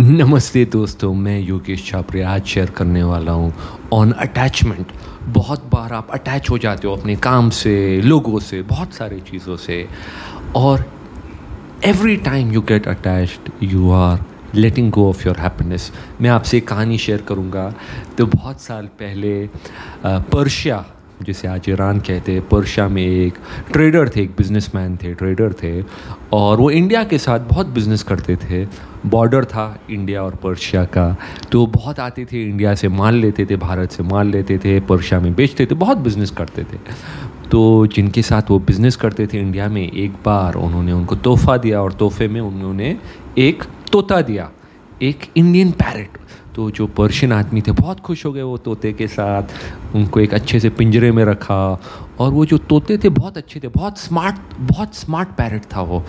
नमस्ते दोस्तों, मैं योगेश छापरे आज शेयर करने वाला हूँ ऑन अटैचमेंट बहुत बार आप अटैच हो जाते हो अपने काम से, लोगों से, बहुत सारी चीज़ों से। और every time you get attached you are letting go of your happiness मैं आपसे एक कहानी शेयर करूँगा। तो बहुत साल पहले पर्शिया जिसे आज ईरान कहते हैं, पर्शिया में एक ट्रेडर थे, एक बिजनेसमैन थे ट्रेडर थे, और वो इंडिया के साथ बहुत बिज़नेस करते थे। बॉर्डर था इंडिया और पर्शिया का। तो बहुत आते थे इंडिया से, माल लेते थे, भारत से माल लेते थे, पर्शिया में बेचते थे, बहुत बिज़नेस करते थे। तो जिनके साथ वो बिज़नेस करते थे इंडिया में, एक बार उन्होंने उनको तोहफा दिया और तोहफे में उन्होंने एक तोता दिया, एक इंडियन पैरेट तो जो पर्शियन आदमी थे, बहुत खुश हो गए वो तोते के साथ। उनको एक अच्छे से पिंजरे में रखा और वो जो तोते थे, बहुत अच्छे थे, बहुत स्मार्ट बहुत स्मार्ट पैरट था वो।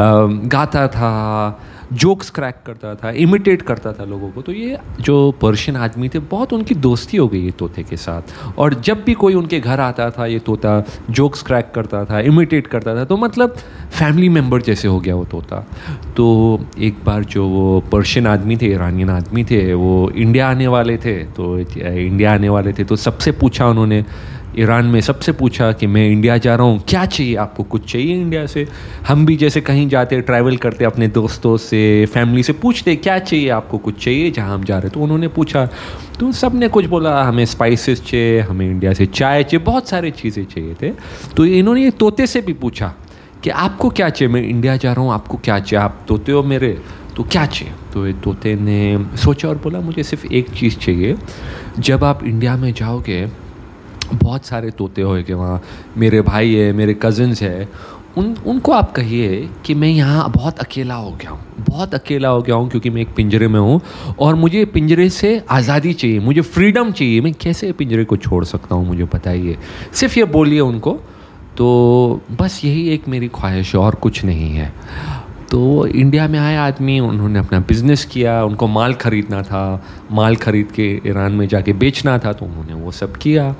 गाता था जोक्स क्रैक करता था इमिटेट करता था लोगों को। तो ये जो पर्शियन आदमी थे, बहुत उनकी दोस्ती हो गई ये तोते के साथ। और जब भी कोई उनके घर आता था, ये तोता जोक्स क्रैक करता था इमिटेट करता था तो मतलब फैमिली मेंबर जैसे हो गया वो तोता। तो एक बार जो वो पर्शियन आदमी थे ईरानियन आदमी थे, वो इंडिया आने वाले थे तो इंडिया आने वाले थे तो सबसे पूछा उन्होंने ईरान में सबसे पूछा कि मैं इंडिया जा रहा हूँ, क्या चाहिए आपको? कुछ चाहिए इंडिया से? हम भी जैसे कहीं जाते ट्रैवल करते, अपने दोस्तों से फैमिली से पूछते, क्या चाहिए आपको? कुछ चाहिए जहाँ हम जा रहे तो उन्होंने पूछा तो सबने कुछ बोला, हमें स्पाइसेस चाहिए, हमें इंडिया से चाय चाहिए, बहुत सारी चीज़ें चाहिए थे। तो इन्होंने तोते से भी पूछा कि आपको क्या चाहिए? मैं इंडिया जा रहा हूँ, आपको क्या चाहिए? आप तोते हो मेरे तो क्या चाहिए? तो ये तोते ने सोचा और बोला, मुझे सिर्फ़ एक चीज़ चाहिए, जब आप इंडिया में जाओगे बहुत सारे तोते होएँगे वहाँ, मेरे भाई है, मेरे कज़न्स है। उन, उनको आप कहिए कि मैं यहाँ बहुत अकेला हो गया हूँ। बहुत अकेला हो गया हूँ क्योंकि मैं एक पिंजरे में हूँ और मुझे पिंजरे से आज़ादी चाहिए, मुझे फ्रीडम चाहिए। मैं कैसे पिंजरे को छोड़ सकता हूँ, मुझे बताइए। सिर्फ़ ये बोलिए उनको तो बस यही एक मेरी ख्वाहिश है और कुछ नहीं है। तो इंडिया में आए आदमी, उन्होंने अपना बिज़नेस किया, उनको माल ख़रीदना था, माल ख़रीद के ईरान में जाके बेचना था तो उन्होंने वो सब किया।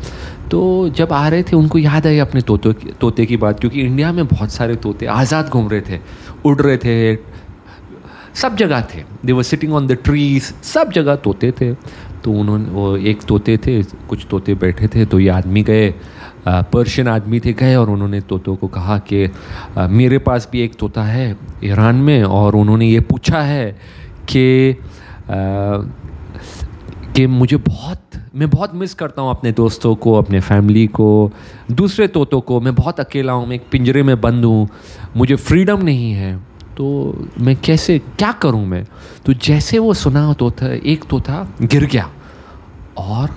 तो जब आ रहे थे, उनको याद आई अपने तोते तोते की बात, क्योंकि इंडिया में बहुत सारे तोते आज़ाद घूम रहे थे, उड़ रहे थे, सब जगह थे। They were sitting on the trees सब जगह तोते थे। तो उन्होंने, वो एक तोते थे, कुछ तोते बैठे थे तो ये आदमी गए पर्शियन आदमी थे गए और उन्होंने तोतों को कहा कि मेरे पास भी एक तोता है ईरान में और उन्होंने ये पूछा है कि कि मुझे बहुत, मैं बहुत मिस करता हूँ अपने दोस्तों को, अपने फैमिली को, दूसरे तोतों को, मैं बहुत अकेला हूँ, मैं एक पिंजरे में बंद हूँ, मुझे फ्रीडम नहीं है। तो मैं कैसे, क्या करूँ मैं? तो जैसे वो सुना तोता एक तोता गिर गया और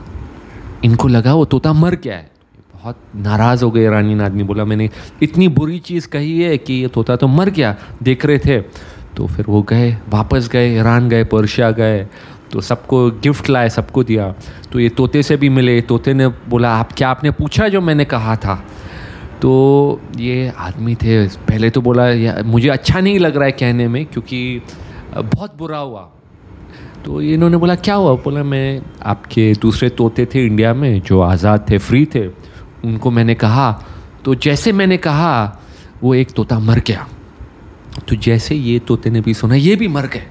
इनको लगा वो तोता मर गया है। बहुत नाराज़ हो गए रानी आदमी बोला, मैंने इतनी बुरी चीज़ कही है कि ये तोता तो मर गया, देख रहे थे। तो फिर वो गए, वापस गए, ईरान गए, पर्शिया गए तो सबको गिफ्ट लाए, सबको दिया। तो ये तोते से भी मिले। तोते ने बोला, आप, क्या आपने पूछा जो मैंने कहा था? तो ये आदमी थे। पहले तो बोला मुझे अच्छा नहीं लग रहा है कहने में क्योंकि बहुत बुरा हुआ। तो इन्होंने बोला, क्या हुआ? बोला, मैं आपके दूसरे तोते थे इंडिया में जो आज़ाद थे, फ्री थे। उनको मैंने कहा तो जैसे मैंने कहा, वो एक तोता मर गया। तो जैसे ये तोते ने भी सुना, ये भी मर गए।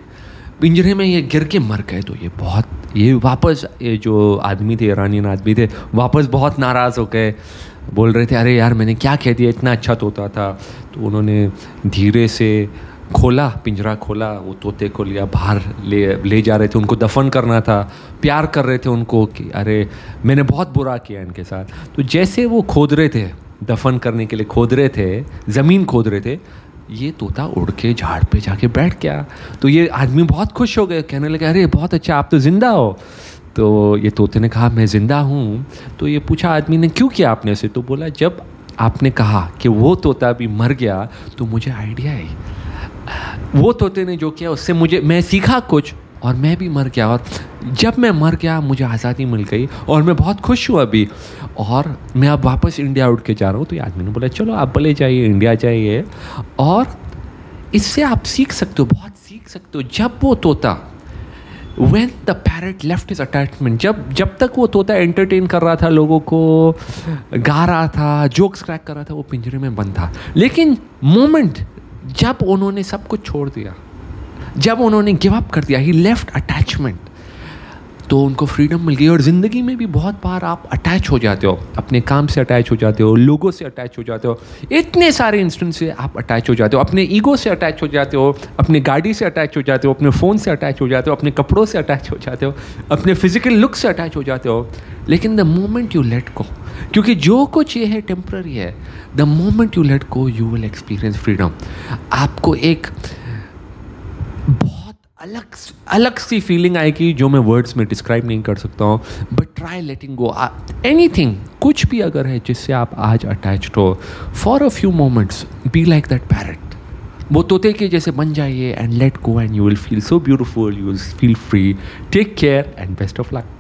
पिंजरे में ये गिर के मर गए तो ये बहुत, ये वापस, ये जो आदमी थे ईरानियन आदमी थे, वापस बहुत नाराज़ हो गए। बोल रहे थे, अरे यार, मैंने क्या कह दिया? इतना अच्छा तोता था। तो उन्होंने धीरे से खोला, पिंजरा खोला, वो तोते को लिया, बाहर ले ले जा रहे थे। उनको दफन करना था। प्यार कर रहे थे उनको कि, अरे, मैंने बहुत बुरा किया इनके साथ। तो जैसे वो खोद रहे थे, दफन करने के लिए खोद रहे थे, ज़मीन खोद रहे थे ये तोता उड़ के झाड़ पे जाके बैठ गया। तो ये आदमी बहुत खुश हो गए कहने लगे, अरे, बहुत अच्छा आप तो ज़िंदा हो। तो ये तोते ने कहा, मैं ज़िंदा हूँ। तो ये पूछा आदमी ने, क्यों किया आपने से तो बोला, जब आपने कहा कि वो तोता भी मर गया तो मुझे आइडिया आई वो तोते ने जो किया, उससे मुझे, मैं सीखा कुछ। और मैं भी मर गया और जब मैं मर गया, मुझे आज़ादी मिल गई और मैं बहुत खुश हुआ अभी। और मैं अब वापस इंडिया उठ के जा रहा हूँ। तो ये आदमी ने बोला, चलो, आप भले जाइए, इंडिया जाइए। और इससे आप सीख सकते हो, बहुत सीख सकते हो। जब वो तोता when the parrot left is attachment जब जब तक वो तोता एंटरटेन कर रहा था लोगों को, गा रहा था जोक्स क्रैक कर रहा था, वो पिंजरे में बंद था। लेकिन मोमेंट जब उन्होंने सब कुछ छोड़ दिया जब उन्होंने गिव अप कर दिया ही लेफ़्ट अटैचमेंट तो उनको फ्रीडम मिल गई और ज़िंदगी में भी बहुत बार आप अटैच हो जाते हो, अपने काम से अटैच हो जाते हो, लोगों से अटैच हो जाते हो, इतने सारे इंस्टेंट से आप अटैच हो जाते हो, अपने ईगो से अटैच हो जाते हो, अपने गाड़ी से अटैच हो जाते हो, अपने फ़ोन से अटैच हो जाते हो, अपने कपड़ों से अटैच हो जाते हो, अपने फ़िज़िकल लुक से अटैच हो जाते हो, लेकिन द मोमेंट यू लेट को क्योंकि जो कुछ ये है टेम्प्ररी है the moment you let go you will experience freedom आपको एक अलग अलग सी फीलिंग आएगी जो मैं वर्ड्स में डिस्क्राइब नहीं कर सकता हूँ but try letting go anything कुछ भी अगर है जिससे आप आज अटैच हो for a few moments be like that parrot वो तोते के जैसे बन जाइए and let go and you will feel so beautiful you will feel free take care and best of luck